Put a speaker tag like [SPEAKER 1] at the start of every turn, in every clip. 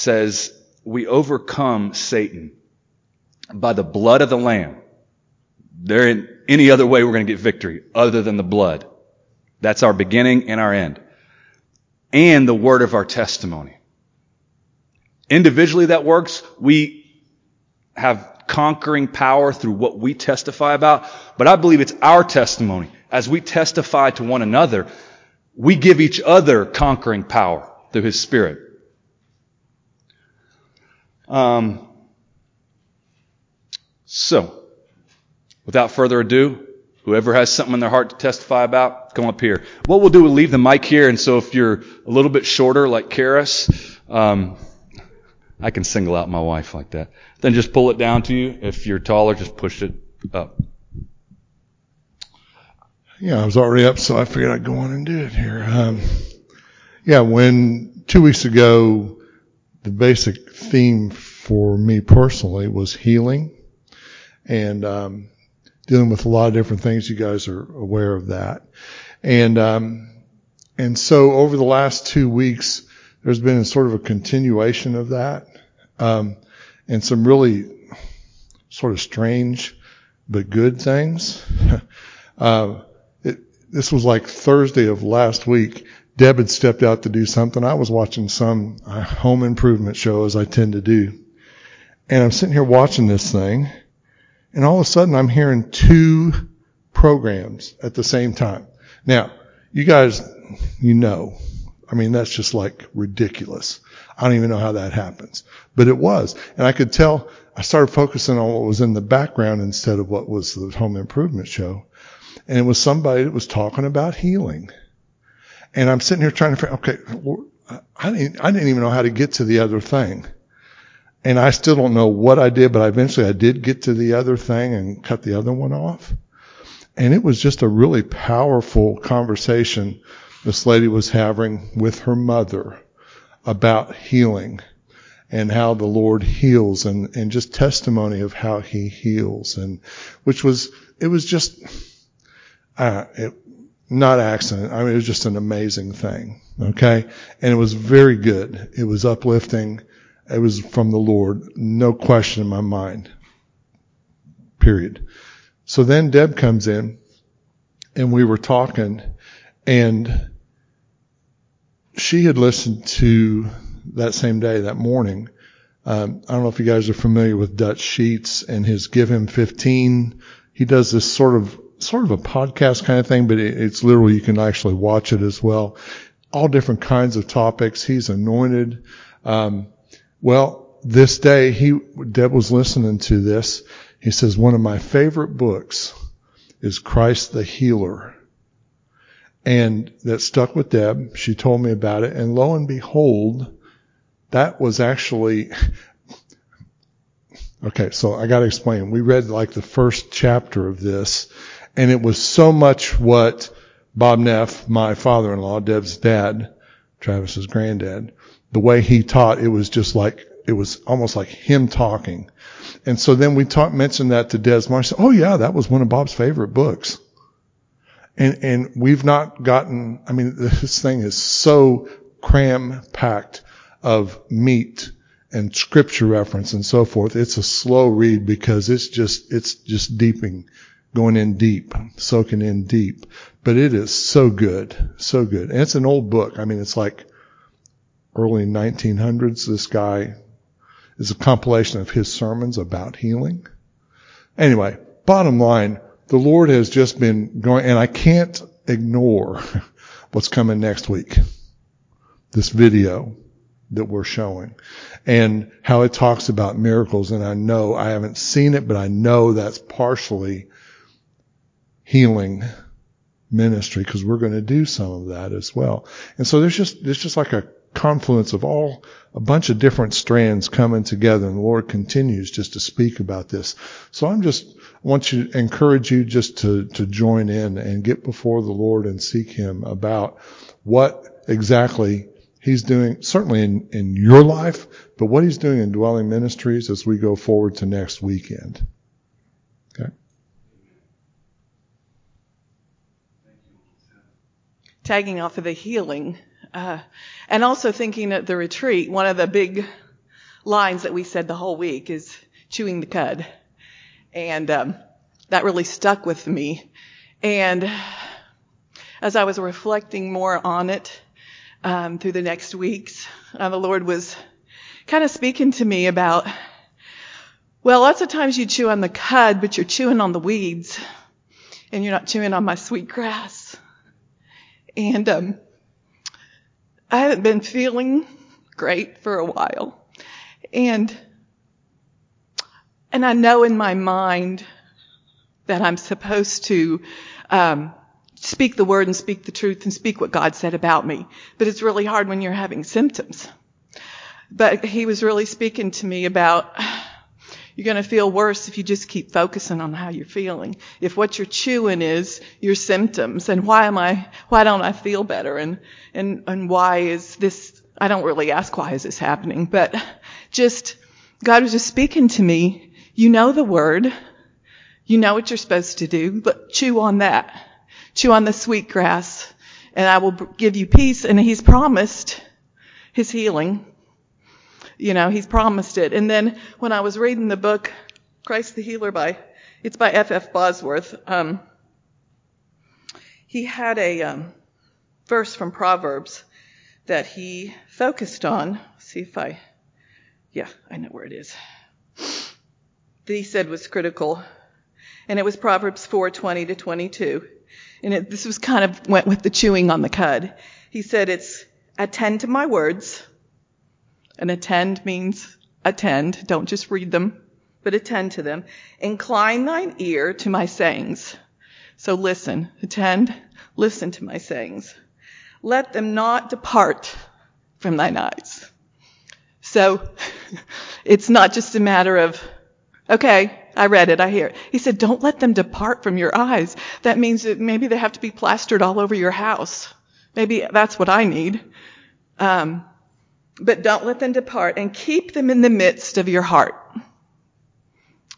[SPEAKER 1] says, we overcome Satan by the blood of the Lamb. There ain't any other way we're going to get victory other than the blood. That's our beginning and our end. And the word of our testimony. Individually that works. We have conquering power through what we testify about. But I believe it's our testimony. As we testify to one another, we give each other conquering power through His Spirit. Um, so, without further ado, whoever has something in their heart to testify about, come up here. What we'll do, we'll leave the mic here, and so if you're a little bit shorter, like Karis, um, I can single out my wife like that. Then just pull it down to you. If you're taller, just push it up.
[SPEAKER 2] Yeah, I was already up, so I figured I'd go on and do it here. Um, yeah, when two weeks ago, the basic theme for me personally was healing and um, dealing with a lot of different things. You guys are aware of that, and um, and so over the last two weeks, there's been sort of a continuation of that, um, and some really sort of strange but good things. uh, this was like Thursday of last week. Deb had stepped out to do something. I was watching some uh, home improvement show as I tend to do. And I'm sitting here watching this thing and all of a sudden I'm hearing two programs at the same time. Now, you guys, you know, I mean, that's just like ridiculous. I don't even know how that happens, but it was. And I could tell I started focusing on what was in the background instead of what was the home improvement show and it was somebody that was talking about healing. And I'm sitting here trying to figure, okay, I didn't, I didn't even know how to get to the other thing. And I still don't know what I did, but eventually I did get to the other thing and cut the other one off. And it was just a really powerful conversation this lady was having with her mother about healing and how the Lord heals and, and just testimony of how he heals and which was, it was just, uh, it, not accident. I mean, it was just an amazing thing. Okay. And it was very good. It was uplifting. It was from the Lord. No question in my mind. Period. So then Deb comes in and we were talking and she had listened to that same day, that morning. Um, I don't know if you guys are familiar with Dutch Sheets and his Give Him 15. He does this sort of sort of a podcast kind of thing, but it's literally you can actually watch it as well. All different kinds of topics. He's anointed. Um, well, this day he Deb was listening to this. He says one of my favorite books is Christ the Healer. And that stuck with Deb. She told me about it. And lo and behold, that was actually, okay, so I gotta explain. We read like the first chapter of this and it was so much what Bob Neff, my father-in-law, Deb's dad, Travis's granddad, the way he taught, it was just like, it was almost like him talking. And so then we talked, mentioned that to Des said, oh yeah, that was one of Bob's favorite books. And, and we've not gotten, I mean, this thing is so cram packed of meat and scripture reference and so forth. It's a slow read because it's just, it's just deeping going in deep, soaking in deep. But it is so good, so good. And it's an old book. I mean, it's like early 1900s. This guy is a compilation of his sermons about healing. Anyway, bottom line, the Lord has just been going, and I can't ignore what's coming next week. This video that we're showing and how it talks about miracles. And I know I haven't seen it, but I know that's partially healing ministry because we're going to do some of that as well. And so there's just, there's just like a confluence of all, a bunch of different strands coming together and the Lord continues just to speak about this. So I'm just, want you to encourage you just to, to join in and get before the Lord and seek Him about what exactly He's doing, certainly in, in your life, but what He's doing in dwelling ministries as we go forward to next weekend. Okay.
[SPEAKER 3] Tagging off of the healing, uh, and also thinking at the retreat, one of the big lines that we said the whole week is chewing the cud. And um, that really stuck with me. And as I was reflecting more on it um, through the next weeks, uh, the Lord was kind of speaking to me about, well, lots of times you chew on the cud, but you're chewing on the weeds, and you're not chewing on my sweet grass. And um, I haven't been feeling great for a while. And and I know in my mind that I'm supposed to um, speak the word and speak the truth and speak what God said about me. But it's really hard when you're having symptoms. But he was really speaking to me about you're going to feel worse if you just keep focusing on how you're feeling. If what you're chewing is your symptoms and why am I, why don't I feel better and, and, and why is this, I don't really ask why is this happening, but just, God was just speaking to me. You know the word. You know what you're supposed to do, but chew on that. Chew on the sweet grass and I will give you peace. And he's promised his healing you know, he's promised it. And then when I was reading the book, Christ the Healer by, it's by F. F. Bosworth, um, he had a um, verse from Proverbs that he focused on. Let's see if I, yeah, I know where it is. That he said was critical. And it was Proverbs 4:20 to 22. And it, this was kind of went with the chewing on the cud. He said it's attend to my words, and attend means attend. Don't just read them, but attend to them. Incline thine ear to my sayings. So listen, attend, listen to my sayings. Let them not depart from thine eyes. So it's not just a matter of, okay, I read it, I hear it. He said, don't let them depart from your eyes. That means that maybe they have to be plastered all over your house. Maybe that's what I need. Um, but don't let them depart and keep them in the midst of your heart.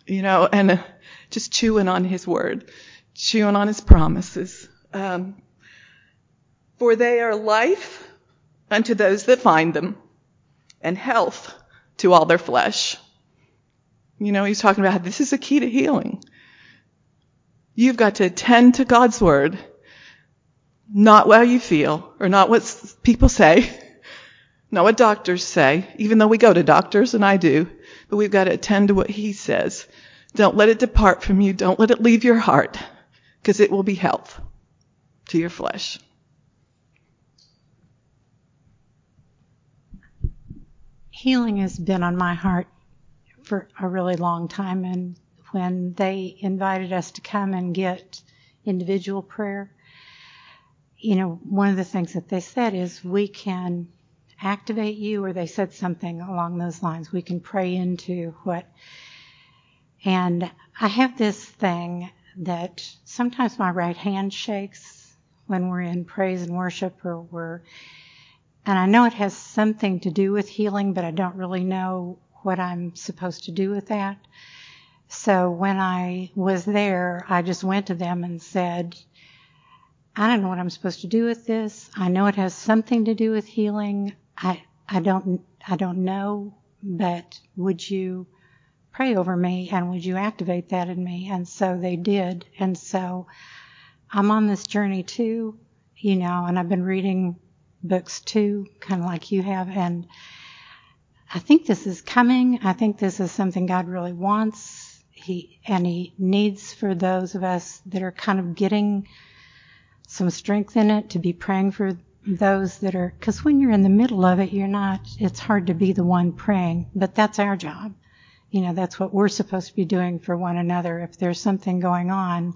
[SPEAKER 3] You know, and uh, just chewing on his word, chewing on his promises. Um, for they are life unto those that find them and health to all their flesh. You know, he's talking about how this is a key to healing. You've got to attend to God's word, not how you feel or not what people say, not what doctors say, even though we go to doctors, and I do, but we've got to attend to what he says. Don't let it depart from you. Don't let it leave your heart, because it will be health to your flesh.
[SPEAKER 4] Healing has been on my heart for a really long time, and when they invited us to come and get individual prayer, you know, one of the things that they said is we can activate you, or they said something along those lines. We can pray into what. And I have this thing that sometimes my right hand shakes when we're in praise and worship, or we're. And I know it has something to do with healing, but I don't really know what I'm supposed to do with that. So when I was there, I just went to them and said, I don't know what I'm supposed to do with this. I know it has something to do with healing. I, I don't, I don't know, but would you pray over me and would you activate that in me? And so they did. And so I'm on this journey too, you know, and I've been reading books too, kind of like you have. And I think this is coming. I think this is something God really wants. He, and he needs for those of us that are kind of getting some strength in it to be praying for those that are, because when you're in the middle of it, you're not, it's hard to be the one praying, but that's our job. You know, that's what we're supposed to be doing for one another. If there's something going on,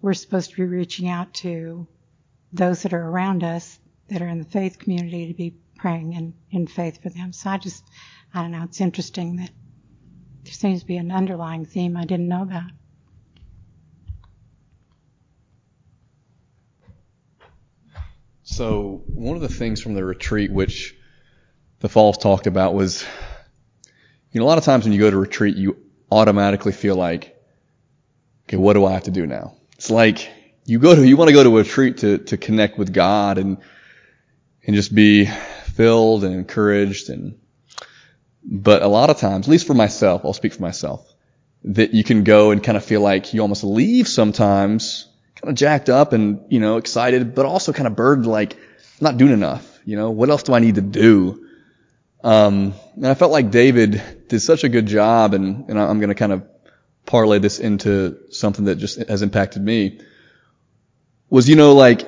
[SPEAKER 4] we're supposed to be reaching out to those that are around us that are in the faith community to be praying in, in faith for them. So I just, I don't know, it's interesting that there seems to be an underlying theme I didn't know about.
[SPEAKER 5] So one of the things from the retreat, which the Falls talked about, was you know a lot of times when you go to retreat, you automatically feel like, okay, what do I have to do now? It's like you go to you want to go to a retreat to to connect with God and and just be filled and encouraged and But a lot of times, at least for myself, I'll speak for myself, that you can go and kind of feel like you almost leave sometimes kind of jacked up and, you know, excited, but also kind of burdened like, not doing enough. You know, what else do I need to do? Um, and I felt like David did such a good job and, and I'm going to kind of parlay this into something that just has impacted me was, you know, like,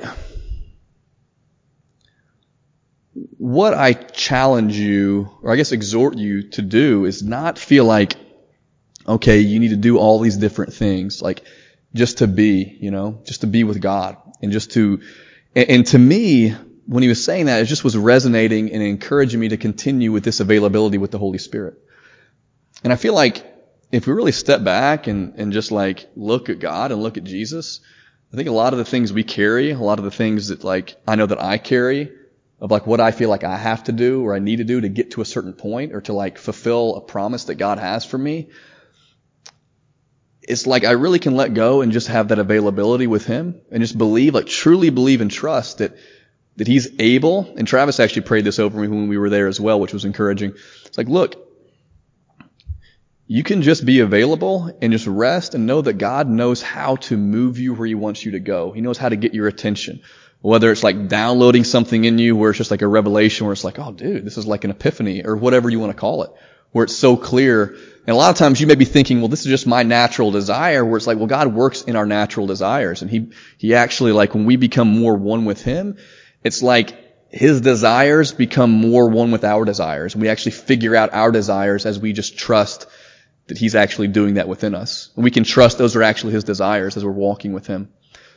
[SPEAKER 5] what I challenge you, or I guess exhort you to do is not feel like, okay, you need to do all these different things, like just to be, you know, just to be with God and just to, and, to me, when he was saying that, it just was resonating and encouraging me to continue with this availability with the Holy Spirit. And I feel like if we really step back and, and just like look at God and look at Jesus, I think a lot of the things we carry, a lot of the things that like I know that I carry, of like what I feel like I have to do or I need to do to get to a certain point or to like fulfill a promise that God has for me. It's like I really can let go and just have that availability with Him and just believe, like truly believe and trust that, that He's able. And Travis actually prayed this over me when we were there as well, which was encouraging. It's like, look, you can just be available and just rest and know that God knows how to move you where He wants you to go. He knows how to get your attention. Whether it's like downloading something in you where it's just like a revelation where it's like, oh dude, this is like an epiphany or whatever you want to call it, where it's so clear. And a lot of times you may be thinking, well, this is just my natural desire, where it's like, well, God works in our natural desires. And He, He actually like when we become more one with Him, it's like His desires become more one with our desires. And we actually figure out our desires as we just trust that He's actually doing that within us. And we can trust those are actually His desires as we're walking with Him.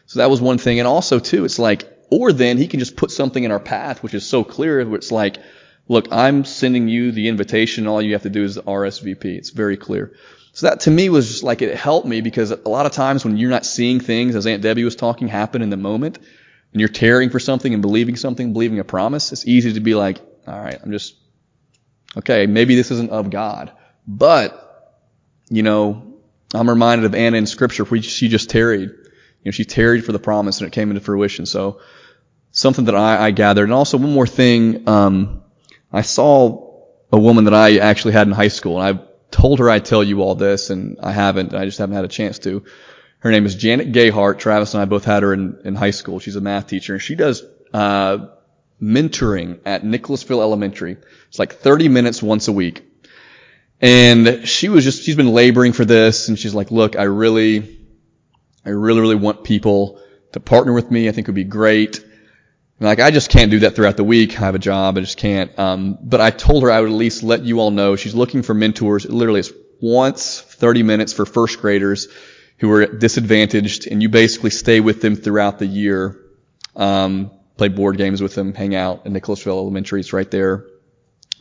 [SPEAKER 5] So that was one thing. And also too, it's like, or then he can just put something in our path, which is so clear, where it's like, look, I'm sending you the invitation. All you have to do is RSVP. It's very clear. So that to me was just like it helped me because a lot of times when you're not seeing things, as Aunt Debbie was talking, happen in the moment, and you're tearing for something and believing something, believing a promise, it's easy to be like, all right, I'm just, okay, maybe this isn't of God. But, you know, I'm reminded of Anna in scripture where she just tarried. You know, she tarried for the promise and it came into fruition. So something that I, I gathered. And also one more thing, um, I saw a woman that I actually had in high school and I told her I'd tell you all this and I haven't. And I just haven't had a chance to. Her name is Janet Gayhart. Travis and I both had her in, in high school. She's a math teacher and she does, uh, mentoring at Nicholasville Elementary. It's like 30 minutes once a week. And she was just, she's been laboring for this and she's like, look, I really, I really, really want people to partner with me. I think it would be great. Like, I just can't do that throughout the week. I have a job. I just can't. Um, but I told her I would at least let you all know she's looking for mentors. Literally it's once 30 minutes for first graders who are disadvantaged and you basically stay with them throughout the year. Um, play board games with them, hang out in Nicholasville Elementary. It's right there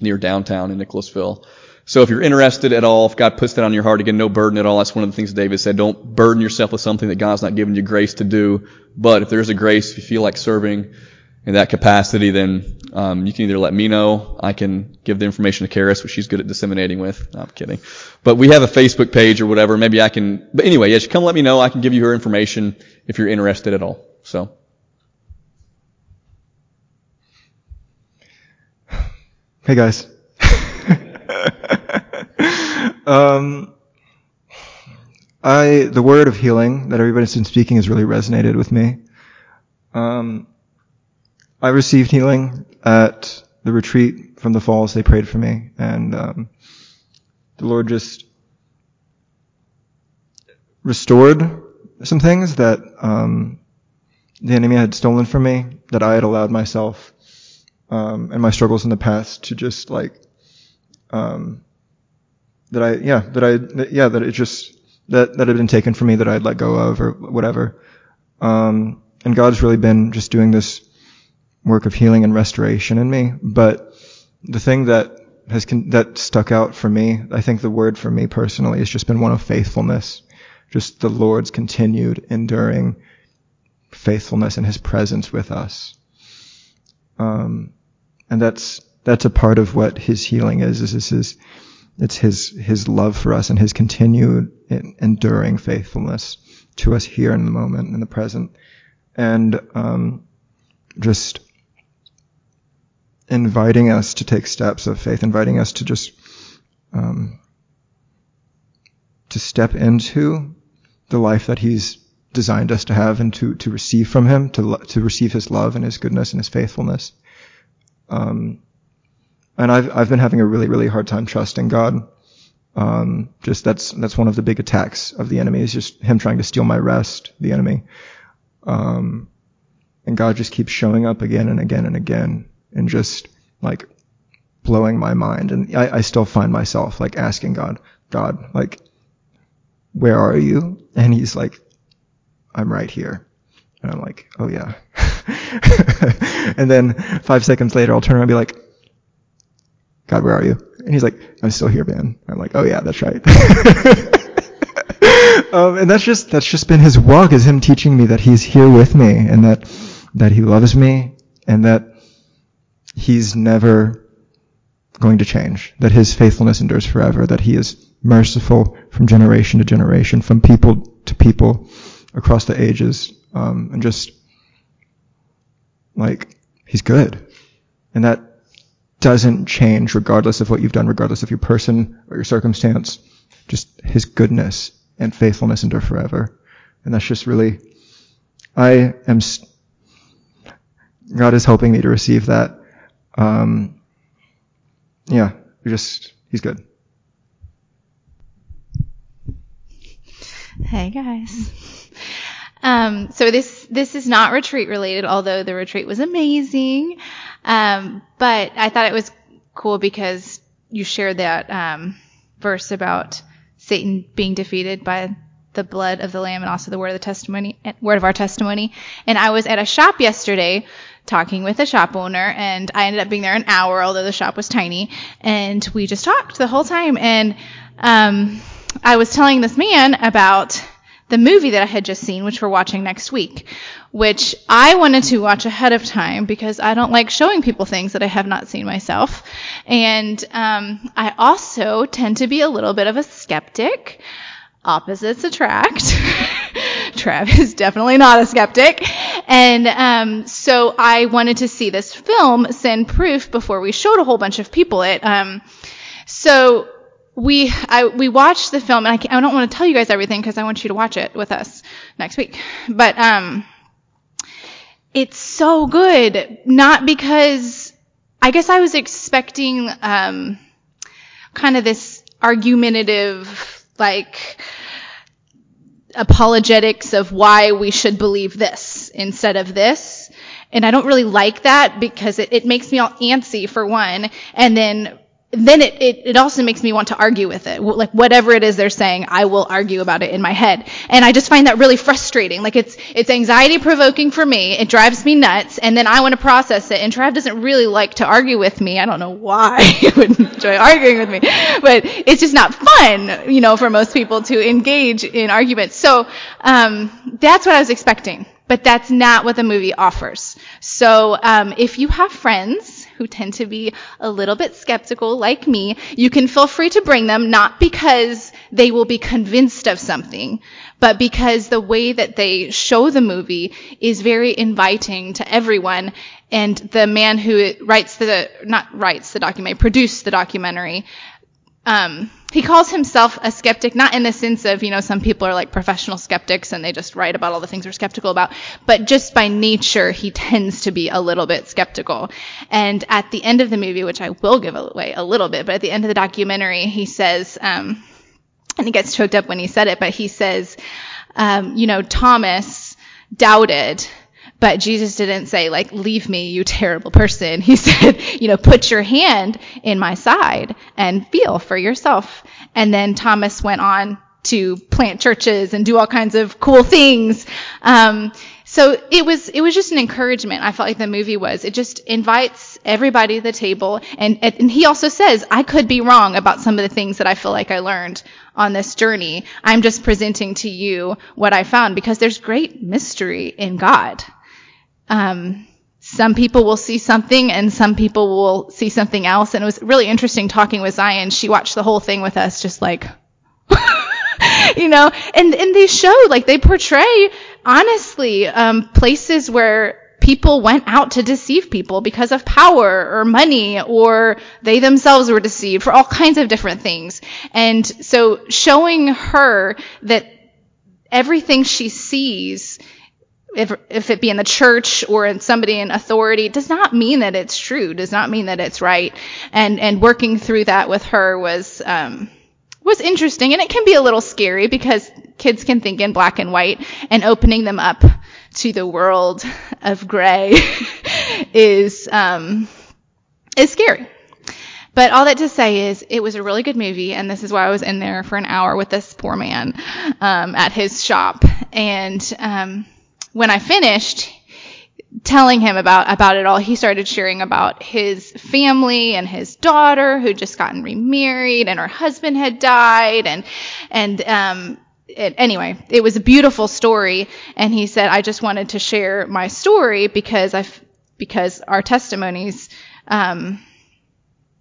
[SPEAKER 5] near downtown in Nicholasville. So if you're interested at all, if God puts that on your heart, again, no burden at all. That's one of the things David said. Don't burden yourself with something that God's not given you grace to do. But if there's a grace, if you feel like serving in that capacity, then um, you can either let me know. I can give the information to Karis, which she's good at disseminating with. No, I'm kidding. But we have a Facebook page or whatever. Maybe I can. But anyway, yes, you come let me know. I can give you her information if you're interested at all. So.
[SPEAKER 6] Hey guys. um, I the word of healing that everybody's been speaking has really resonated with me. Um, I received healing at the retreat from the falls. They prayed for me, and um, the Lord just restored some things that um, the enemy had stolen from me, that I had allowed myself um, and my struggles in the past to just like um, that I yeah that I yeah that it just that that had been taken from me that I'd let go of or whatever. Um, and God's really been just doing this work of healing and restoration in me. But the thing that has con- that stuck out for me, I think the word for me personally has just been one of faithfulness. Just the Lord's continued enduring faithfulness and His presence with us. Um, and that's that's a part of what His healing is. Is, is His it's His His love for us and His continued enduring faithfulness to us here in the moment, in the present, and um, just inviting us to take steps of faith, inviting us to just um, to step into the life that He's designed us to have and to, to receive from Him, to, to receive His love and His goodness and His faithfulness. Um, and I've, I've been having a really, really hard time trusting God. Um, just that's, that's one of the big attacks of the enemy is just him trying to steal my rest, the enemy. Um, and God just keeps showing up again and again and again and just like blowing my mind. And I, I still find myself like asking God, God, like, where are you? And he's like, I'm right here. And I'm like, oh yeah. and then five seconds later, I'll turn around and be like, God, where are you? And he's like, I'm still here, man. I'm like, oh yeah, that's right. um, and that's just, that's just been his walk is him teaching me that he's here with me and that, that he loves me and that he's never going to change, that his faithfulness endures forever, that he is merciful from generation to generation, from people to people across the ages, um, and just like he's good. And that doesn't change regardless of what you've done, regardless of your person or your circumstance. Just his goodness and faithfulness endure forever. And that's just really, I am, God is helping me to receive that. Um, yeah, just, he's good.
[SPEAKER 7] Hey guys. Um, so this this is not retreat related, although the retreat was amazing. Um, but I thought it was cool because you shared that um, verse about Satan being defeated by the blood of the lamb and also the word of the testimony, word of our testimony. And I was at a shop yesterday talking with a shop owner and I ended up being there an hour, although the shop was tiny. And we just talked the whole time. And, um, I was telling this man about the movie that I had just seen, which we're watching next week, which I wanted to watch ahead of time because I don't like showing people things that I have not seen myself. And um, I also tend to be a little bit of a skeptic. Opposites attract. Trav is definitely not a skeptic. And um, so I wanted to see this film, send Proof, before we showed a whole bunch of people it. Um, so we I, we watched the film, and I, I don't want to tell you guys everything because I want you to watch it with us next week. But um, it's so good, not because I guess I was expecting um, kind of this argumentative like apologetics of why we should believe this instead of this. And I don't really like that because it, it makes me all antsy for one. And then then it, it, it, also makes me want to argue with it. Like whatever it is they're saying, I will argue about it in my head. And I just find that really frustrating. Like it's, it's anxiety provoking for me. It drives me nuts. And then I want to process it. And Trav doesn't really like to argue with me. I don't know why he would enjoy arguing with me, but it's just not fun, you know, for most people to engage in arguments. So, um, that's what I was expecting. But that's not what the movie offers. So, um, if you have friends who tend to be a little bit skeptical like me, you can feel free to bring them, not because they will be convinced of something, but because the way that they show the movie is very inviting to everyone. And the man who writes the, not writes the documentary, produced the documentary, um, he calls himself a skeptic, not in the sense of, you know, some people are like professional skeptics and they just write about all the things they're skeptical about, but just by nature, he tends to be a little bit skeptical. And at the end of the movie, which I will give away a little bit, but at the end of the documentary, he says, um, and he gets choked up when he said it, but he says, um, you know, Thomas doubted but Jesus didn't say, like, leave me, you terrible person. He said, you know, put your hand in my side and feel for yourself. And then Thomas went on to plant churches and do all kinds of cool things. Um, so it was it was just an encouragement. I felt like the movie was. It just invites everybody to the table, and and he also says I could be wrong about some of the things that I feel like I learned on this journey. I'm just presenting to you what I found because there's great mystery in God. Um, some people will see something and some people will see something else. And it was really interesting talking with Zion. She watched the whole thing with us, just like, you know, and, and they show, like, they portray, honestly, um, places where people went out to deceive people because of power or money or they themselves were deceived for all kinds of different things. And so showing her that everything she sees if, if it be in the church or in somebody in authority does not mean that it's true does not mean that it's right. And and working through that with her was um was interesting. And it can be a little scary because kids can think in black and white and opening them up to the world of gray is um is scary. But all that to say is, it was a really good movie, and this is why I was in there for an hour with this poor man um, at his shop. And um, when I finished telling him about about it all, he started sharing about his family and his daughter who'd just gotten remarried, and her husband had died, and and um, it, anyway, it was a beautiful story. And he said, I just wanted to share my story because I because our testimonies. Um,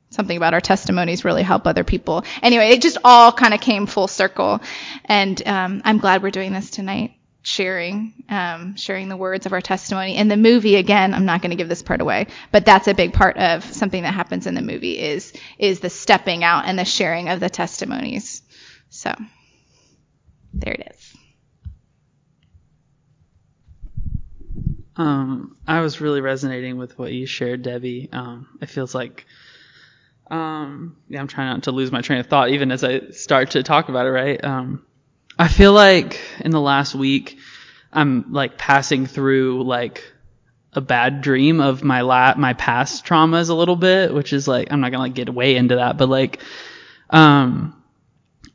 [SPEAKER 7] something about our testimonies really help other people. Anyway, it just all kind of came full circle, and um, I'm glad we're doing this tonight, sharing, um, sharing the words of our testimony. In the movie, again, I'm not going to give this part away, but that's a big part of something that happens in the movie is is the stepping out and the sharing of the testimonies. So there it is.
[SPEAKER 8] Um, I was really resonating with what you shared, Debbie. Um, it feels like um, yeah, I'm trying not to lose my train of thought even as I start to talk about it, right? I feel like in the last week, I'm like passing through like a bad dream of my la- my past traumas a little bit, which is like, I'm not gonna like get way into that, but like, um,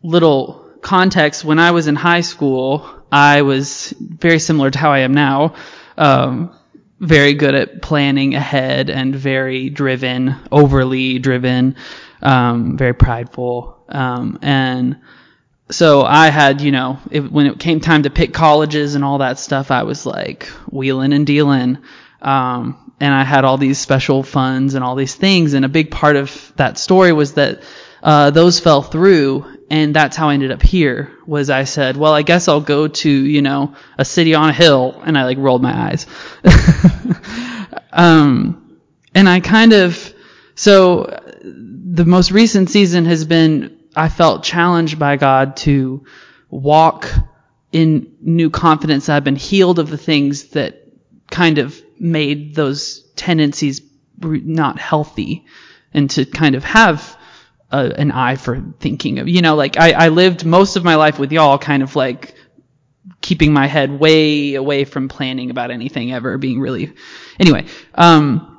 [SPEAKER 8] little context, when I was in high school, I was very similar to how I am now. Um, very good at planning ahead and very driven, overly driven, um, very prideful. Um, and so I had, you know, it, when it came time to pick colleges and all that stuff, I was like wheeling and dealing. Um, and I had all these special funds and all these things. And a big part of that story was that uh, those fell through and that's how I ended up here was I said, well, I guess I'll go to, you know, a city on a hill and I like rolled my eyes. um, and I kind of, so the most recent season has been, I felt challenged by God to walk in new confidence. I've been healed of the things that kind of made those tendencies not healthy and to kind of have a, an eye for thinking of, you know, like I, I lived most of my life with y'all kind of like keeping my head way away from planning about anything ever being really, anyway, um,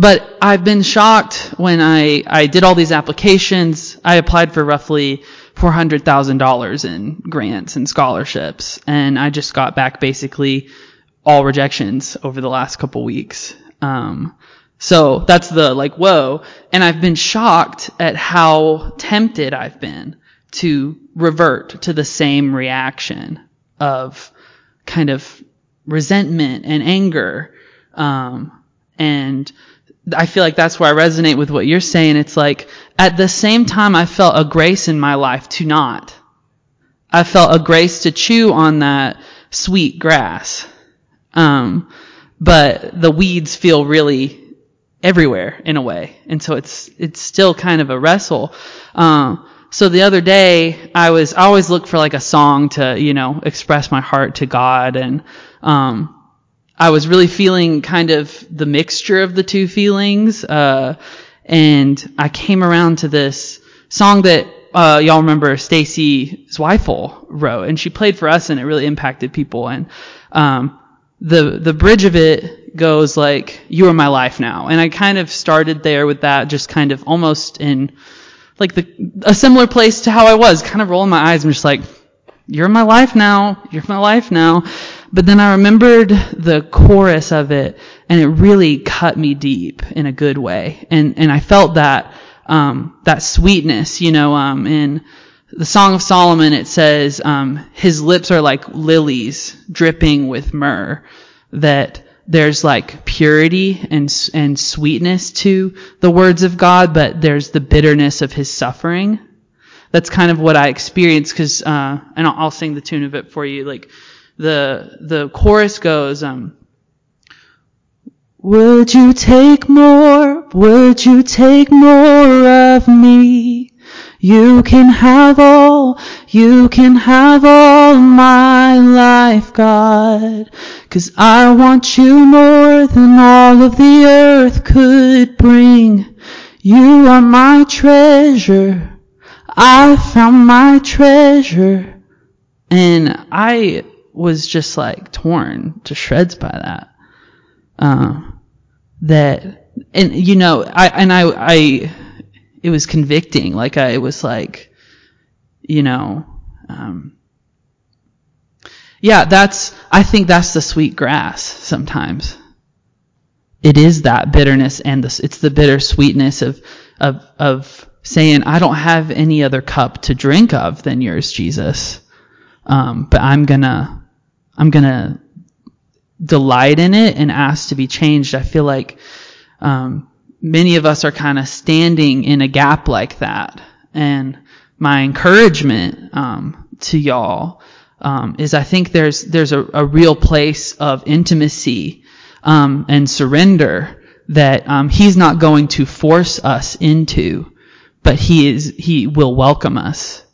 [SPEAKER 8] but I've been shocked when I, I did all these applications. I applied for roughly $400,000 in grants and scholarships, and I just got back basically all rejections over the last couple weeks. Um, so that's the like, whoa. And I've been shocked at how tempted I've been to revert to the same reaction of kind of resentment and anger. Um, and I feel like that's where I resonate with what you're saying. It's like at the same time I felt a grace in my life to not. I felt a grace to chew on that sweet grass. Um, but the weeds feel really everywhere in a way. And so it's, it's still kind of a wrestle. Um, so the other day I was, I always look for like a song to, you know, express my heart to God and, um, I was really feeling kind of the mixture of the two feelings, uh, and I came around to this song that uh, y'all remember Stacy Zweifel wrote, and she played for us, and it really impacted people. And um, the the bridge of it goes like, "You are my life now," and I kind of started there with that, just kind of almost in like the a similar place to how I was, kind of rolling my eyes. I'm just like, "You're my life now. You're my life now." But then I remembered the chorus of it, and it really cut me deep in a good way, and and I felt that um, that sweetness, you know, um, in the Song of Solomon, it says, um, his lips are like lilies dripping with myrrh, that there's like purity and, and sweetness to the words of God, but there's the bitterness of his suffering. That's kind of what I experienced because, uh, and I'll, I'll, sing the tune of it for you. Like the, the chorus goes, um, Would you take more? Would you take more of me? You can have all, you can have all my life, God. Cause I want you more than all of the earth could bring. You are my treasure. I found my treasure. And I was just like torn to shreds by that. Uh, that, and you know, I, and I, I, it was convicting. Like I was like, you know, um, yeah, that's, I think that's the sweet grass sometimes. It is that bitterness and the, it's the bitter sweetness of, of, of saying, I don't have any other cup to drink of than yours, Jesus. Um, but I'm gonna, I'm gonna delight in it and ask to be changed. I feel like, um, many of us are kind of standing in a gap like that. And my encouragement, um, to y'all, um, is I think there's, there's a, a real place of intimacy, um, and surrender that, um, he's not going to force us into, but he is, he will welcome us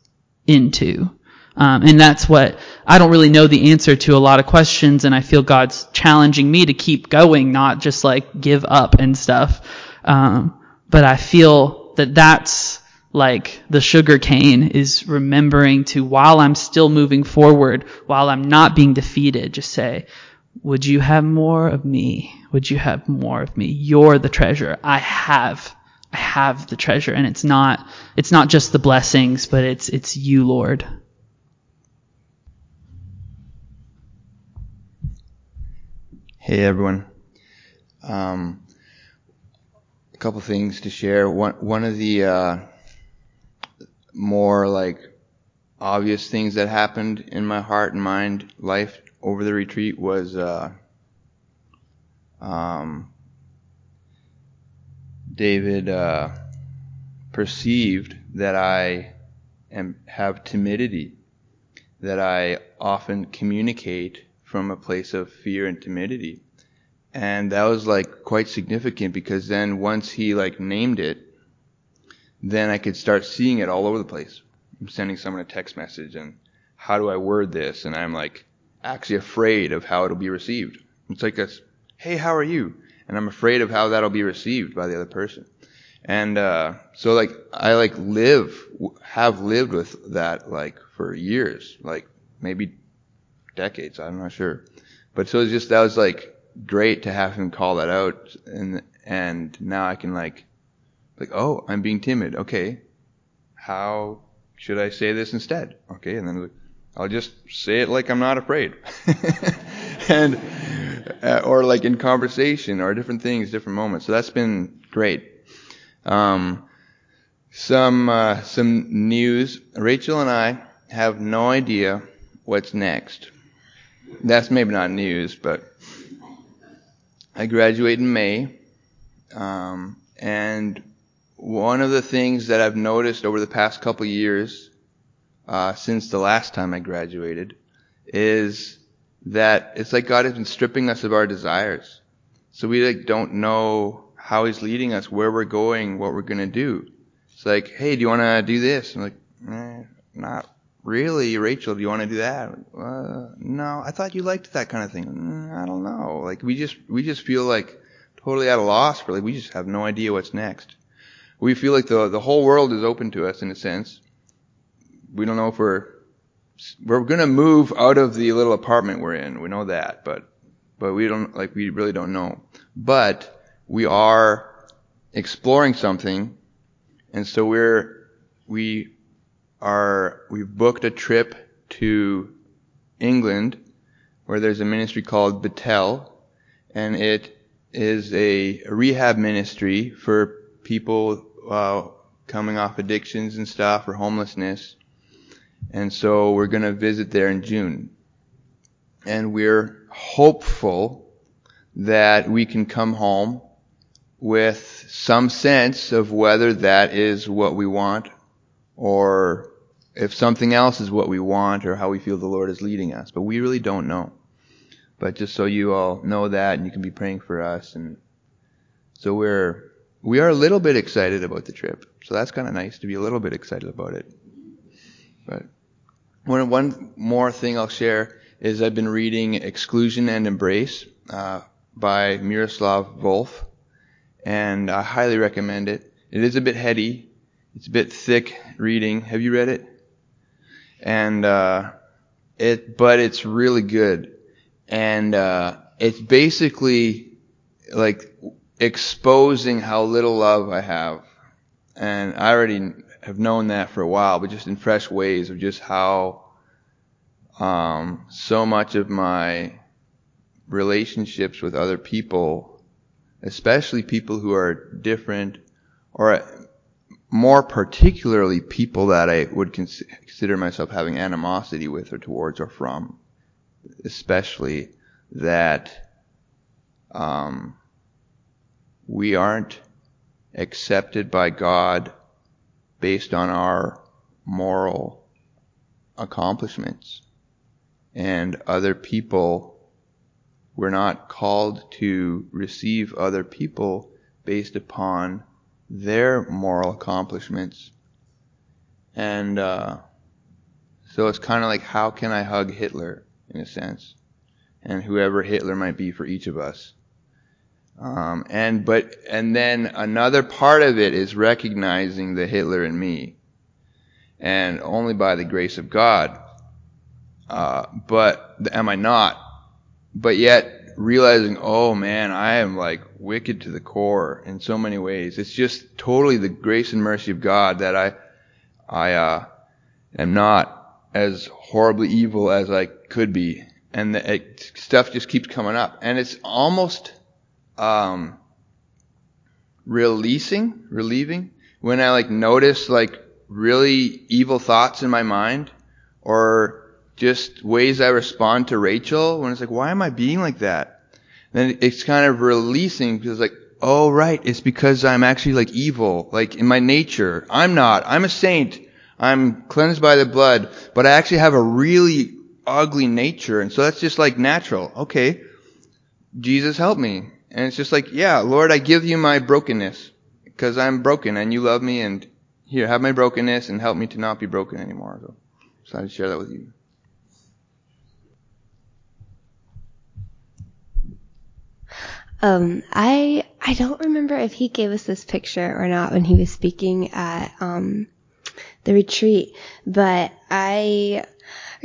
[SPEAKER 8] into. Um, and that's what I don't really know the answer to a lot of questions, and I feel God's challenging me to keep going, not just like give up and stuff. Um, but I feel that that's like the sugar cane is remembering to while I'm still moving forward, while I'm not being defeated, just say, would you have more of me? Would you have more of me? You're the treasure. I have, I have the treasure. And it's not, it's not just the blessings, but it's, it's you, Lord.
[SPEAKER 9] Hey everyone. Um, a couple things to share. One one of the uh, more like obvious things that happened in my heart and mind life over the retreat was uh, um, David uh, perceived that I am have timidity, that I often communicate from a place of fear and timidity. And that was like quite significant because then once he like named it, then I could start seeing it all over the place. I'm sending someone a text message and how do I word this? And I'm like actually afraid of how it'll be received. It's like this, hey, how are you? And I'm afraid of how that'll be received by the other person. And, uh, so like, I like live, have lived with that like for years, like maybe decades. I'm not sure. But so it's just, that was like great to have him call that out. And, and now I can like, like, oh, I'm being timid. Okay. How should I say this instead? Okay. And then I'll just say it like I'm not afraid. and, uh, or like in conversation or different things, different moments. So that's been great. Um, some, uh, some news. Rachel and I have no idea what's next. That's maybe not news, but I graduate in May. Um, and one of the things that I've noticed over the past couple years, uh, since the last time I graduated, is that it's like God has been stripping us of our desires. So we like don't know how He's leading us, where we're going, what we're gonna do. It's like, hey, do you want to do this? I'm like, eh, not really, Rachel. Do you want to do that? Uh, no, I thought you liked that kind of thing. Mm, I don't know. Like we just we just feel like totally at a loss for like we just have no idea what's next. We feel like the the whole world is open to us in a sense. We don't know if we're we're gonna move out of the little apartment we're in. We know that, but but we don't like we really don't know. But we are exploring something, and so we're we are we've booked a trip to England where there's a ministry called Betel, and it is a rehab ministry for people uh, coming off addictions and stuff or homelessness. And so we're going to visit there in June. And we're hopeful that we can come home with some sense of whether that is what we want or if something else is what we want or how we feel the Lord is leading us. But we really don't know. But just so you all know that and you can be praying for us. And so we're, we are a little bit excited about the trip. So that's kind of nice to be a little bit excited about it. But one, one more thing I'll share is I've been reading Exclusion and Embrace uh, by Miroslav Volf, and I highly recommend it. It is a bit heady, it's a bit thick reading. Have you read it? And uh, it, but it's really good, and uh, it's basically like exposing how little love I have, and I already have known that for a while, but just in fresh ways of just how um, so much of my relationships with other people, especially people who are different, or more particularly people that I would cons- consider myself having animosity with or towards or from, especially that um, we aren't accepted by God based on our moral accomplishments. And other people, we're not called to receive other people based upon their moral accomplishments. And uh, so it's kind of like, how can I hug Hitler, in a sense, and whoever Hitler might be for each of us. Um, and but and then another part of it is recognizing the Hitler in me, and only by the grace of God uh, but am I not? But yet realizing, oh man, I am like wicked to the core in so many ways. It's just totally the grace and mercy of God that I, I, uh, am not as horribly evil as I could be. And the, it, stuff just keeps coming up. And it's almost, um, releasing, relieving when I like notice like really evil thoughts in my mind or just ways I respond to Rachel when it's like, why am I being like that? Then it's kind of releasing because like, oh right, it's because I'm actually like evil, like in my nature. I'm not. I'm a saint. I'm cleansed by the blood, but I actually have a really ugly nature. And so that's just like natural. Okay. Jesus help me. And it's just like, yeah, Lord, I give you my brokenness because I'm broken and you love me and here, have my brokenness and help me to not be broken anymore. So, so I just share that with you.
[SPEAKER 10] Um, I I don't remember if he gave us this picture or not when he was speaking at um, the retreat, but I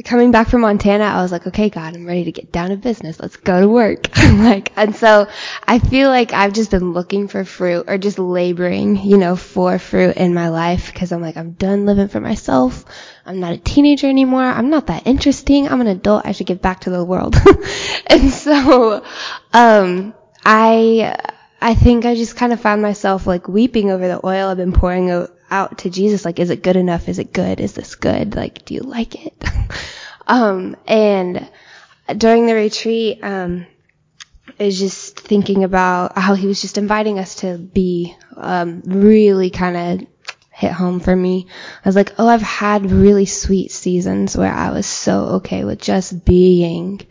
[SPEAKER 10] coming back from Montana, I was like, okay, God, I'm ready to get down to business. Let's go to work. like, and so I feel like I've just been looking for fruit or just laboring, you know, for fruit in my life because I'm like, I'm done living for myself. I'm not a teenager anymore. I'm not that interesting. I'm an adult. I should give back to the world. and so, um, I I think I just kind of found myself like weeping over the oil I've been pouring out to Jesus. Like, is it good enough? Is it good? Is this good? Like, do you like it? um, and during the retreat, um, was just thinking about how he was just inviting us to be, um, really kind of hit home for me. I was like, oh, I've had really sweet seasons where I was so okay with just being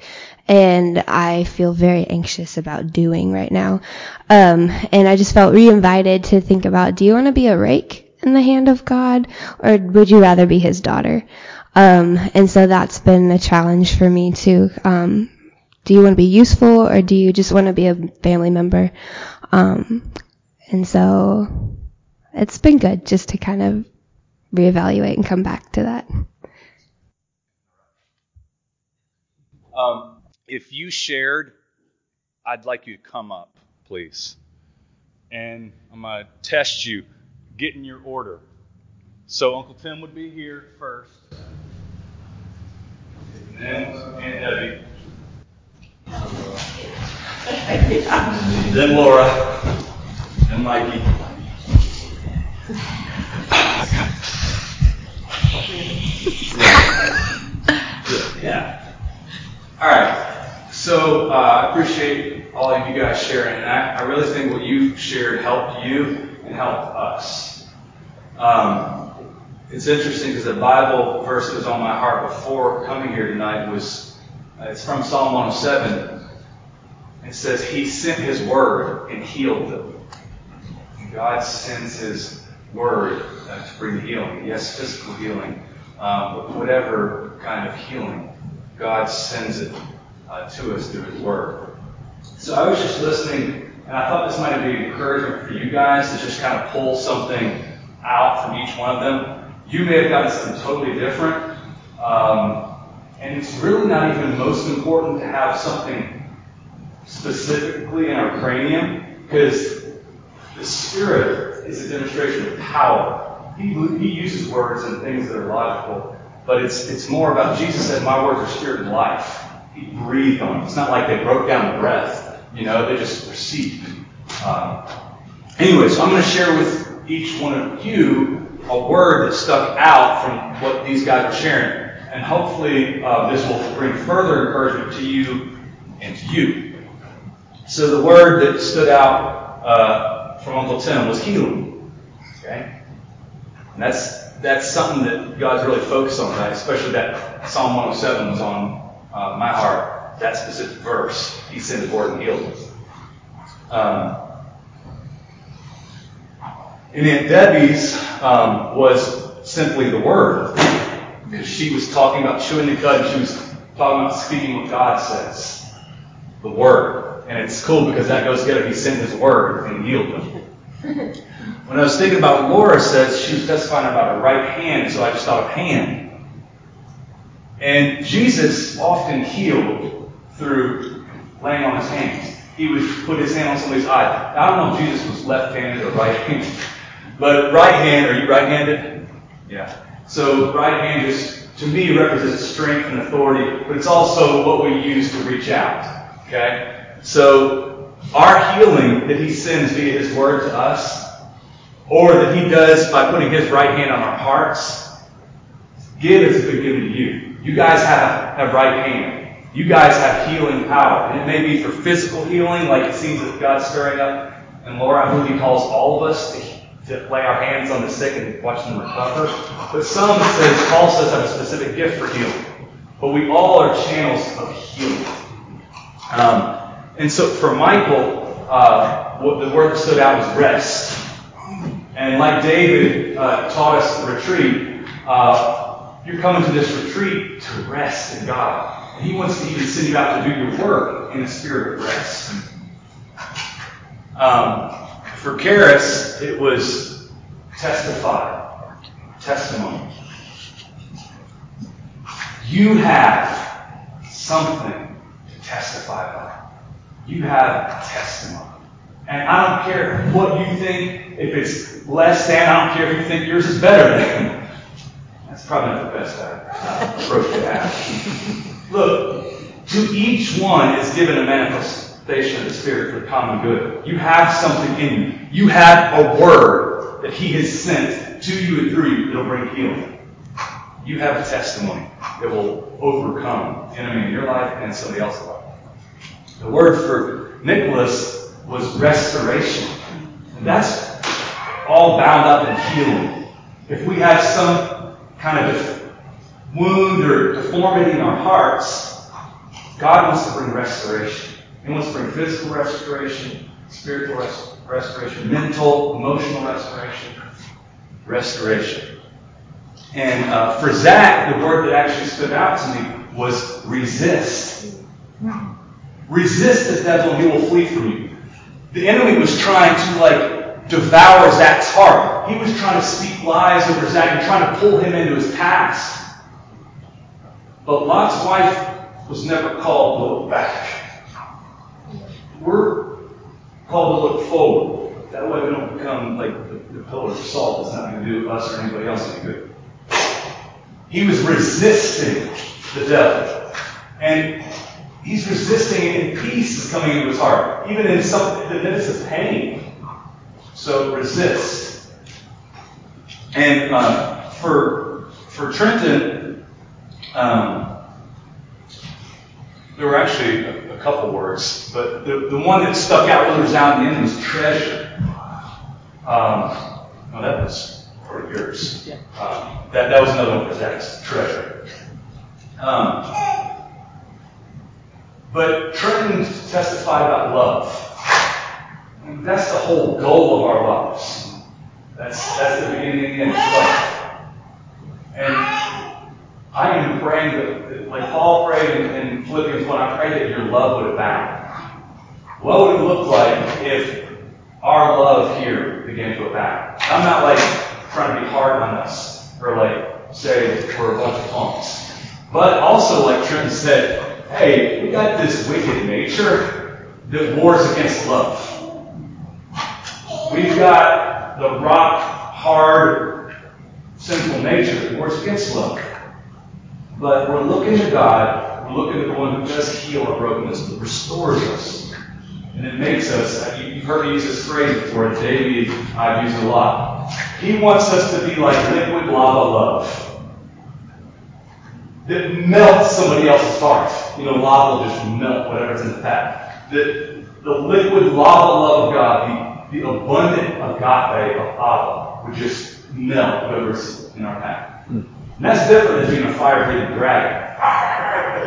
[SPEAKER 10] and I feel very anxious about doing right now. Um, and I just felt re-invited to think about, do you want to be a rake in the hand of God, or would you rather be His daughter? Um, and so that's been a challenge for me too. Um, do you want to be useful, or do you just want to be a family member? Um, and so it's been good just to kind of reevaluate and come back to that.
[SPEAKER 1] Um, if you shared, I'd like you to come up, please. And I'm going to test you, get in your order. So Uncle Tim would be here first. And then Aunt Debbie. then Laura. And Mikey. yeah. All right. So uh, I appreciate all of you guys sharing, and I, I, really think what you shared helped you and helped us. Um, it's interesting because the Bible verse that was on my heart before coming here tonight was uh, it's from Psalm 107. It says he sent his word and healed them. God sends his word uh, to bring healing. Yes, physical healing, um, but whatever kind of healing, God sends it uh, to us through his word. So I was just listening, and I thought this might be encouragement for you guys to just kind of pull something out from each one of them. You may have gotten something totally different. Um, and it's really not even most important to have something specifically in our cranium because the Spirit is a demonstration of power. He, he uses words and things that are logical, but it's, it's more about Jesus said, My words are spirit and life. He breathed on it. It's not like they broke down the breath, you know, they just received. Um, anyway, so I'm going to share with each one of you a word that stuck out from what these guys are sharing. And hopefully, uh, this will bring further encouragement to you and to you. So the word that stood out uh, from Uncle Tim was healing. Okay, and that's that's something that God's really focused on, right? Especially that Psalm 107 was on uh, my heart. That specific verse, He sent His word and healed us. Um, and Aunt Debbie's um, was simply the word, because she was talking about chewing the cud. And she was talking about speaking what God says, the word. And it's cool because that goes together. He sent his word and healed them. when I was thinking about what Laura says, she was testifying about her right hand, so I just thought of hand. And Jesus often healed through laying on his hands. He would put his hand on somebody's eye. I don't know if Jesus was left-handed or right-handed, but right hand, are you right-handed? Yeah. So right hand is, to me, represents strength and authority, but it's also what we use to reach out. Okay? So our healing that he sends via his word to us, or that he does by putting his right hand on our hearts, give has been given to you. You guys have, have right hand. You guys have healing power. And it may be for physical healing, like it seems that God's stirring up. And Lord, I believe he calls all of us to, to lay our hands on the sick and watch them recover. But some says Paul says have a specific gift for healing. But we all are channels of healing. Um, and so for Michael, uh, what the word that stood out was rest. And like David uh, taught us retreat, uh, you're coming to this retreat to rest in God. And He wants to even send you out to do your work in a spirit of rest. Um, for Karis, it was testify, testimony. You have something to testify about. You have testimony. And I don't care what you think, if it's less than, I don't care if you think yours is better than. Probably not the best uh, approach to have. Look, to each one is given a manifestation of the Spirit for the common good. You have something in you. You have a word that He has sent to you and through you that'll bring healing. You have a testimony that will overcome enemy in your life and somebody else's life. The word for Nicholas was restoration. And that's all bound up in healing. If we have some kind of wound or deformity in our hearts, God wants to bring restoration. He wants to bring physical restoration, spiritual res- restoration, mental, emotional restoration, restoration. And uh, for Zach, the word that actually stood out to me was resist. Resist the devil he will flee from you. The enemy was trying to like devour Zach's heart. He was trying to speak lies over Zach and trying to pull him into his past. But Lot's wife was never called to look back. We're called to look forward. That way we don't become like the, the pillar of salt that's not going to do with us or anybody else any good. He was resisting the devil. And He's resisting it, and peace is coming into his heart, even in some the midst of pain. So resist. And uh, for for Trenton, um, there were actually a, a, couple words, but the, the one that stuck out really was out in the end was treasure. Um, well, that was part of yours. Um, that that was another one for Zach's treasure. Um, but Trenton testified about love. That's the whole goal of our lives. That's, that's the beginning and the end of love. And I am praying that, that like Paul prayed in, in Philippians 1, I pray that your love would abound. What would it look like if our love here began to abound? I'm not like trying to be hard on us or like say we're a bunch of punks. But also, like Trent said, hey, we got this wicked nature that wars against love. We've got the rock hard sinful nature that wars against love. But we're looking to God, we're looking to the one who does heal our brokenness, that restores us. And it makes us, uh, you've heard me use this phrase before, Davey, I've used it a lot. He wants us to be like liquid lava love. That melts somebody else's heart. You know, lava will just melt whatever's in the path. That the liquid lava love of God, the, abundant agape of Abba, would just melt whatever's in our path. And that's different than being a fire-breathing dragon.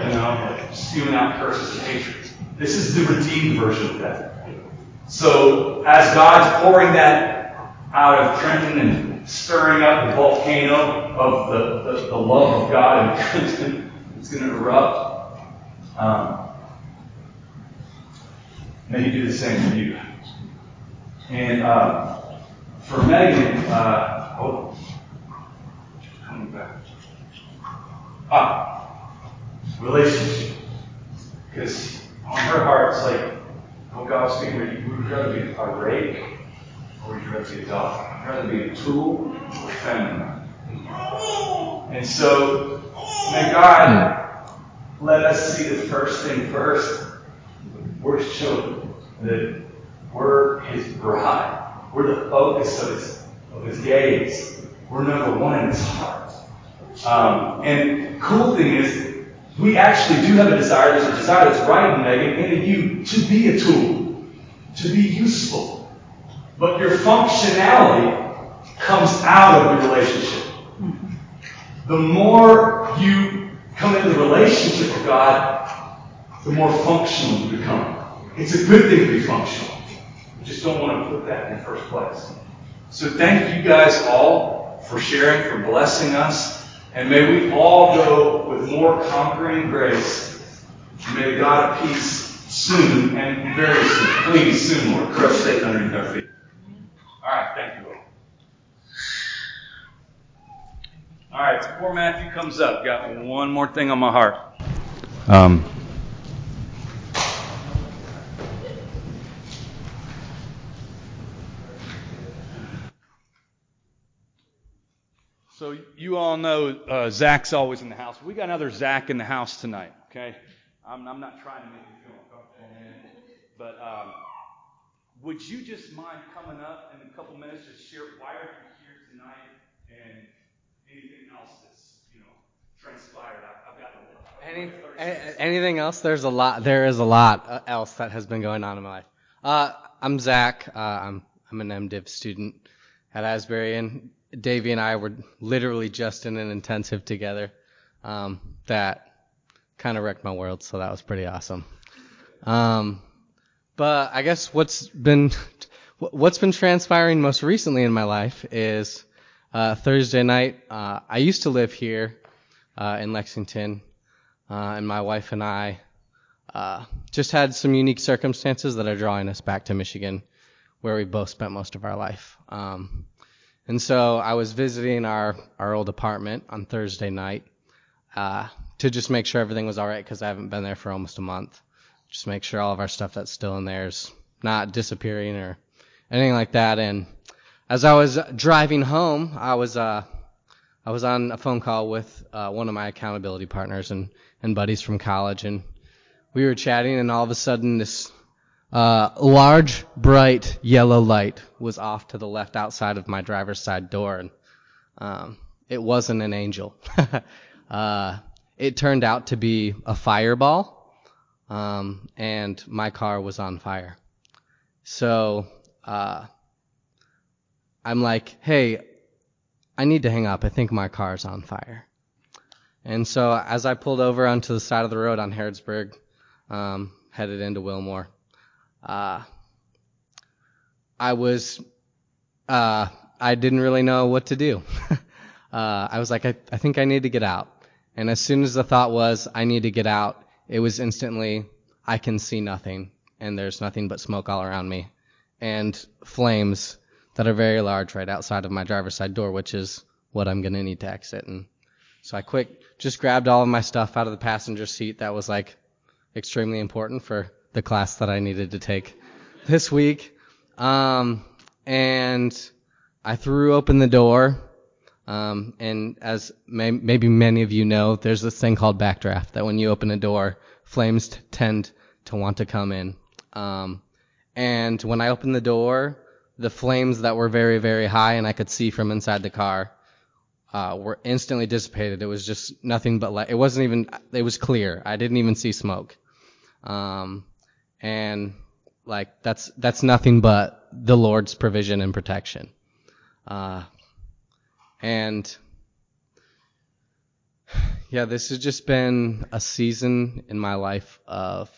[SPEAKER 1] You know, spewing out curses and hatred. This is the redeemed version of that. So as God's pouring that out of Trenton and stirring up the volcano of the, the, the love of God in Trenton, it's going to erupt. Um, may He do the same for you. And uh, for Megan, uh, on. Coming back. Ah, relationship. Because on her heart, it's like, oh, God's speaking, would you rather be a rake or would you rather be a dog? Would rather be a tool or feminine? And so, may God let us see the first thing first. We're children. That we're His bride. We're the focus of His, of his gaze. We're number one in His heart. Um, and cool thing is, we actually do have a desire. There's a desire that's right in Megan and in you to be a tool, to be useful. But your functionality comes out of the relationship. The more you come into the relationship with God, the more functional you become. It's a good thing to be functional. Just don't want to put that in the first place. So thank you guys all for sharing, for blessing us. And may we all go with more conquering grace. May the God of peace soon and very soon, please soon, Lord, crush Satan underneath our feet. All right, thank you, Lord. All right, before Matthew comes up, got one more thing on my heart. Um, So you all know uh, Zach's always in the house. We got another Zach in the house tonight. Okay, I'm, I'm not trying to make you feel uncomfortable, man. But um, would you just mind coming up in a couple minutes, just share why are you here tonight and anything else that's you know transpired? I, I've got
[SPEAKER 11] Any, a- anything else? There's a lot. There is a lot uh, else that has been going on in my life. Uh, I'm Zach. Uh, I'm I'm an MDiv student at Asbury, and Davey and I were literally just in an intensive together um, that kind of wrecked my world. So that was pretty awesome. Um, but I guess what's been what's been transpiring most recently in my life is uh, Thursday night. Uh, I used to live here uh, in Lexington, uh, and my wife and I uh, just had some unique circumstances that are drawing us back to Michigan, where we both spent most of our life. Um, and so I was visiting our, our old apartment on Thursday night uh, to just make sure everything was all right because I haven't been there for almost a month. Just make sure all of our stuff that's still in there is not disappearing or anything like that. And as I was driving home, I was uh, I was on a phone call with uh, one of my accountability partners and, and buddies from college, and we were chatting, and all of a sudden this uh, large, bright yellow light was off to the left outside of my driver's side door, and um, it wasn't an angel. uh, it turned out to be a fireball, um, and my car was on fire. So uh, I'm like, hey, I need to hang up. I think my car's on fire. And so as I pulled over onto the side of the road on Harrodsburg, um, headed into Wilmore. Uh, I was, uh, I didn't really know what to do. uh, I was like, I, I think I need to get out. And as soon as the thought was, I need to get out, it was instantly, I can see nothing, and there's nothing but smoke all around me, and flames that are very large right outside of my driver's side door, which is what I'm gonna need to exit. And so I quick just grabbed all of my stuff out of the passenger seat that was like extremely important for the class that I needed to take this week. Um, and I threw open the door. Um, and as may, maybe many of you know, there's this thing called backdraft that when you open a door, flames t- tend to want to come in. Um, and when I opened the door, the flames that were very, very high and I could see from inside the car, uh, were instantly dissipated. It was just nothing but light. It wasn't even, it was clear. I didn't even see smoke. Um, and like that's, that's nothing but the Lord's provision and protection. Uh, and yeah, this has just been a season in my life of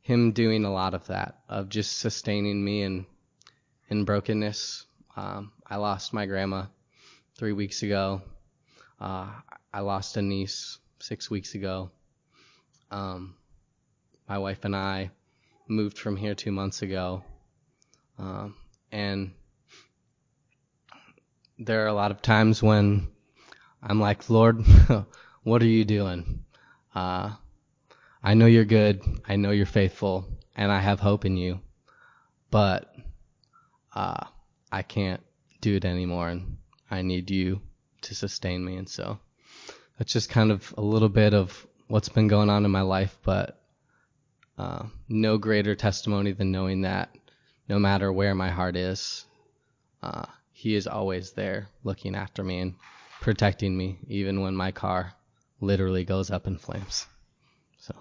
[SPEAKER 11] him doing a lot of that, of just sustaining me in in brokenness. Um, I lost my grandma three weeks ago. Uh, I lost a niece six weeks ago. Um, my wife and I moved from here two months ago, um, and there are a lot of times when I'm like, Lord, what are you doing? Uh, I know you're good. I know you're faithful, and I have hope in you, but uh, I can't do it anymore, and I need you to sustain me. And so that's just kind of a little bit of what's been going on in my life, but uh, no greater testimony than knowing that no matter where my heart is, uh, He is always there looking after me and protecting me, even when my car literally goes up in flames. So.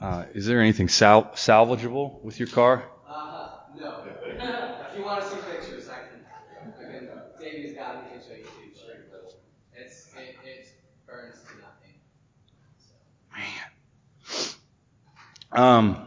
[SPEAKER 1] Uh, is there anything sal- salvageable with your car?
[SPEAKER 11] Uh, no. if you want to see pictures, I can. I can. Davey's got me. Can show you too. It's it, it burns to nothing.
[SPEAKER 1] Um,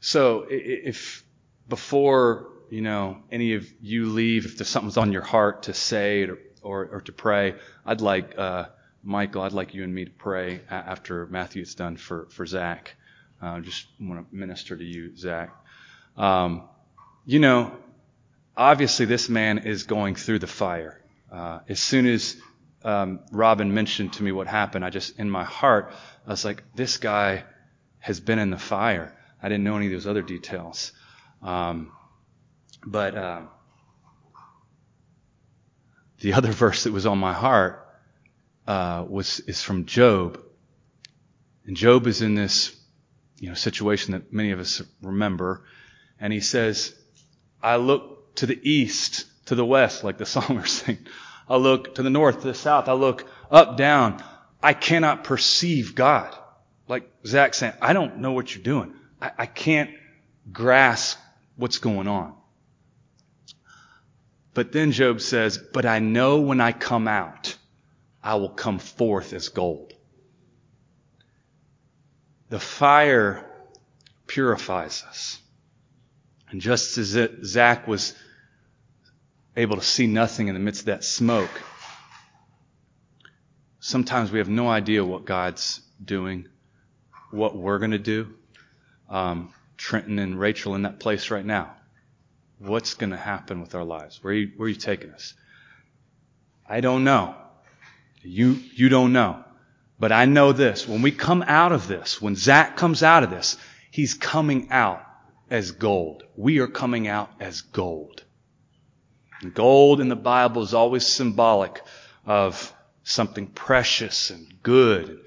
[SPEAKER 1] so if before you know any of you leave, if there's something's on your heart to say or or, or to pray, I'd like uh, Michael, I'd like you and me to pray after Matthew's done for for Zach. Uh, just want to minister to you, Zach. Um, you know, obviously this man is going through the fire. Uh, as soon as um, Robin mentioned to me what happened, I just in my heart I was like, this guy has been in the fire. I didn't know any of those other details. Um, but uh, the other verse that was on my heart uh, was is from Job, and Job is in this you know situation that many of us remember, and he says, "I look to the east, to the west, like the psalmers sing. I look to the north, to the south. I look up, down. I cannot perceive God." Like Zach saying, I don't know what you're doing. I, I can't grasp what's going on. But then Job says, But I know when I come out, I will come forth as gold. The fire purifies us. And just as it, Zach was able to see nothing in the midst of that smoke, sometimes we have no idea what God's doing, what we're going to do. Um, Trenton and Rachel in that place right now. What's going to happen with our lives? Where are, you, where are you taking us? I don't know. You, you don't know. But I know this. When we come out of this, when Zach comes out of this, he's coming out as gold. We are coming out as gold. And gold in the Bible is always symbolic of something precious and good.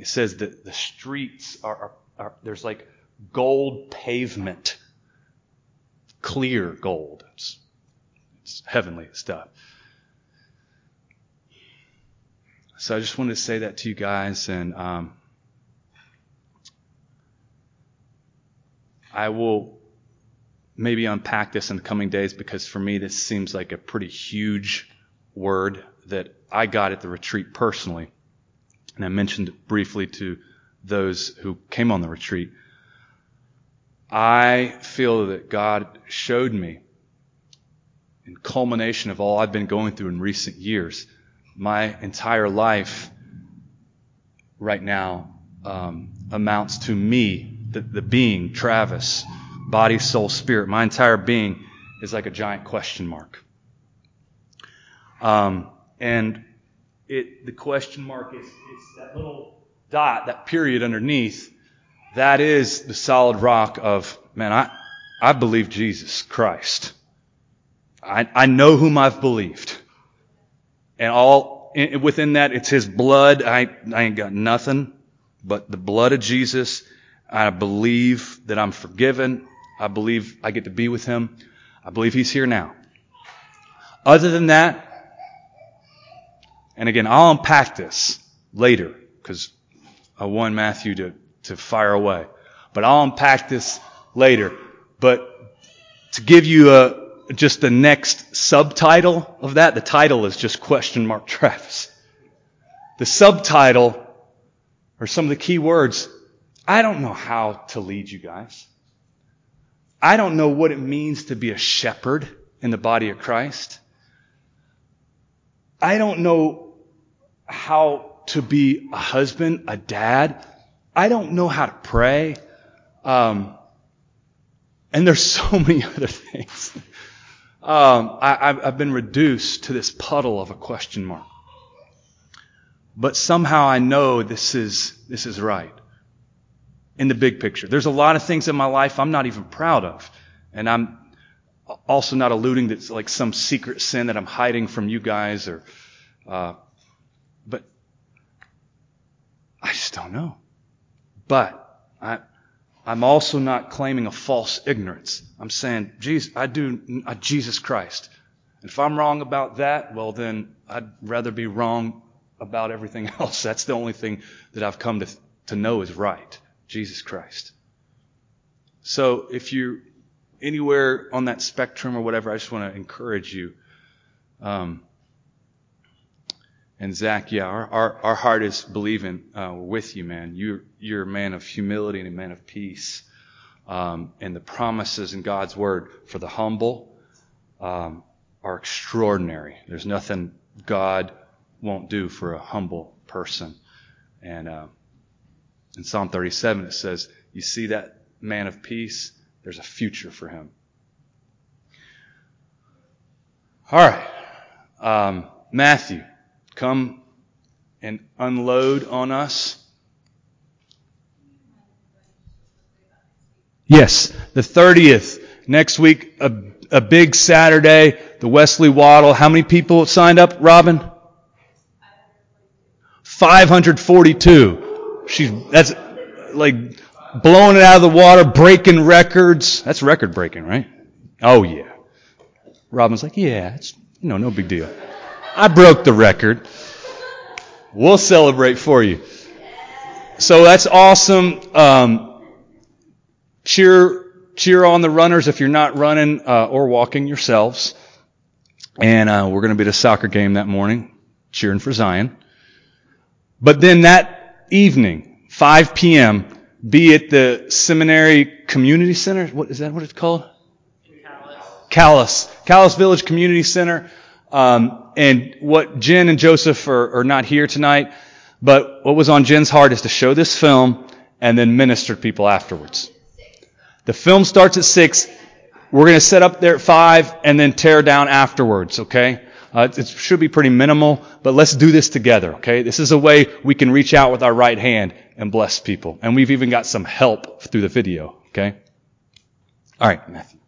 [SPEAKER 1] It says that the streets are, are, are there's like gold pavement, clear gold. It's, it's heavenly stuff. So I just wanted to say that to you guys, and um, I will maybe unpack this in the coming days because for me this seems like a pretty huge word that I got at the retreat personally, and I mentioned briefly to those who came on the retreat. I feel that God showed me, in culmination of all I've been going through in recent years, my entire life right now um, amounts to me, the, the being, Travis, body, soul, spirit. My entire being is like a giant question mark. Um, and it, the question mark is, is that little dot, that period underneath. That is the solid rock of, man, I, I believe Jesus Christ. I, I know whom I've believed. And all within that, it's His blood. I, I ain't got nothing but the blood of Jesus. I believe that I'm forgiven. I believe I get to be with Him. I believe He's here now. Other than that, and again, I'll unpack this later because I want Matthew to, to fire away. But I'll unpack this later. But to give you a, just the next subtitle of that, the title is just question mark Travis. The subtitle or some of the key words, I don't know how to lead you guys. I don't know what it means to be a shepherd in the body of Christ. I don't know how to be a husband, a dad. I don't know how to pray. Um, and there's so many other things. Um, I, have been reduced to this puddle of a question mark. But somehow I know this is, this is right. In the big picture. There's a lot of things in my life I'm not even proud of. And I'm also not alluding it's like some secret sin that I'm hiding from you guys or, uh, but I just don't know. But I, I'm also not claiming a false ignorance. I'm saying, Jesus, I do, uh, Jesus Christ. If I'm wrong about that, well then I'd rather be wrong about everything else. That's the only thing that I've come to, to know is right. Jesus Christ. So if you're anywhere on that spectrum or whatever, I just want to encourage you. Um, and Zach, yeah, our, our, our heart is believing uh, with you, man. You're, you're a man of humility and a man of peace. Um, and the promises in God's word for the humble um, are extraordinary. There's nothing God won't do for a humble person. And uh, in Psalm 37, it says, You see that man of peace? There's a future for him. All right. Um, Matthew come and unload on us? Yes, the 30th. Next week, a, a big Saturday, the Wesley Waddle. How many people signed up, Robin? 542. She's, that's like blowing it out of the water, breaking records. That's record breaking, right? Oh yeah. Robin's like, yeah, it's, you know, no big deal. I broke the record. We'll celebrate for you. So that's awesome. Um, cheer, cheer on the runners if you're not running uh, or walking yourselves. And uh, we're going to be at a soccer game that morning, cheering for Zion. But then that evening, 5 p.m., be at the Seminary Community Center. What is that? What it's called? Kalas. Kalas Village Community Center. Um, and what Jen and Joseph are, are not here tonight, but what was on Jen's heart is to show this film and then minister to people afterwards. The film starts at six. We're going to set up there at five and then tear down afterwards, okay? Uh, it should be pretty minimal, but let's do this together, okay? This is a way we can reach out with our right hand and bless people. And we've even got some help through the video, okay? All right, Matthew.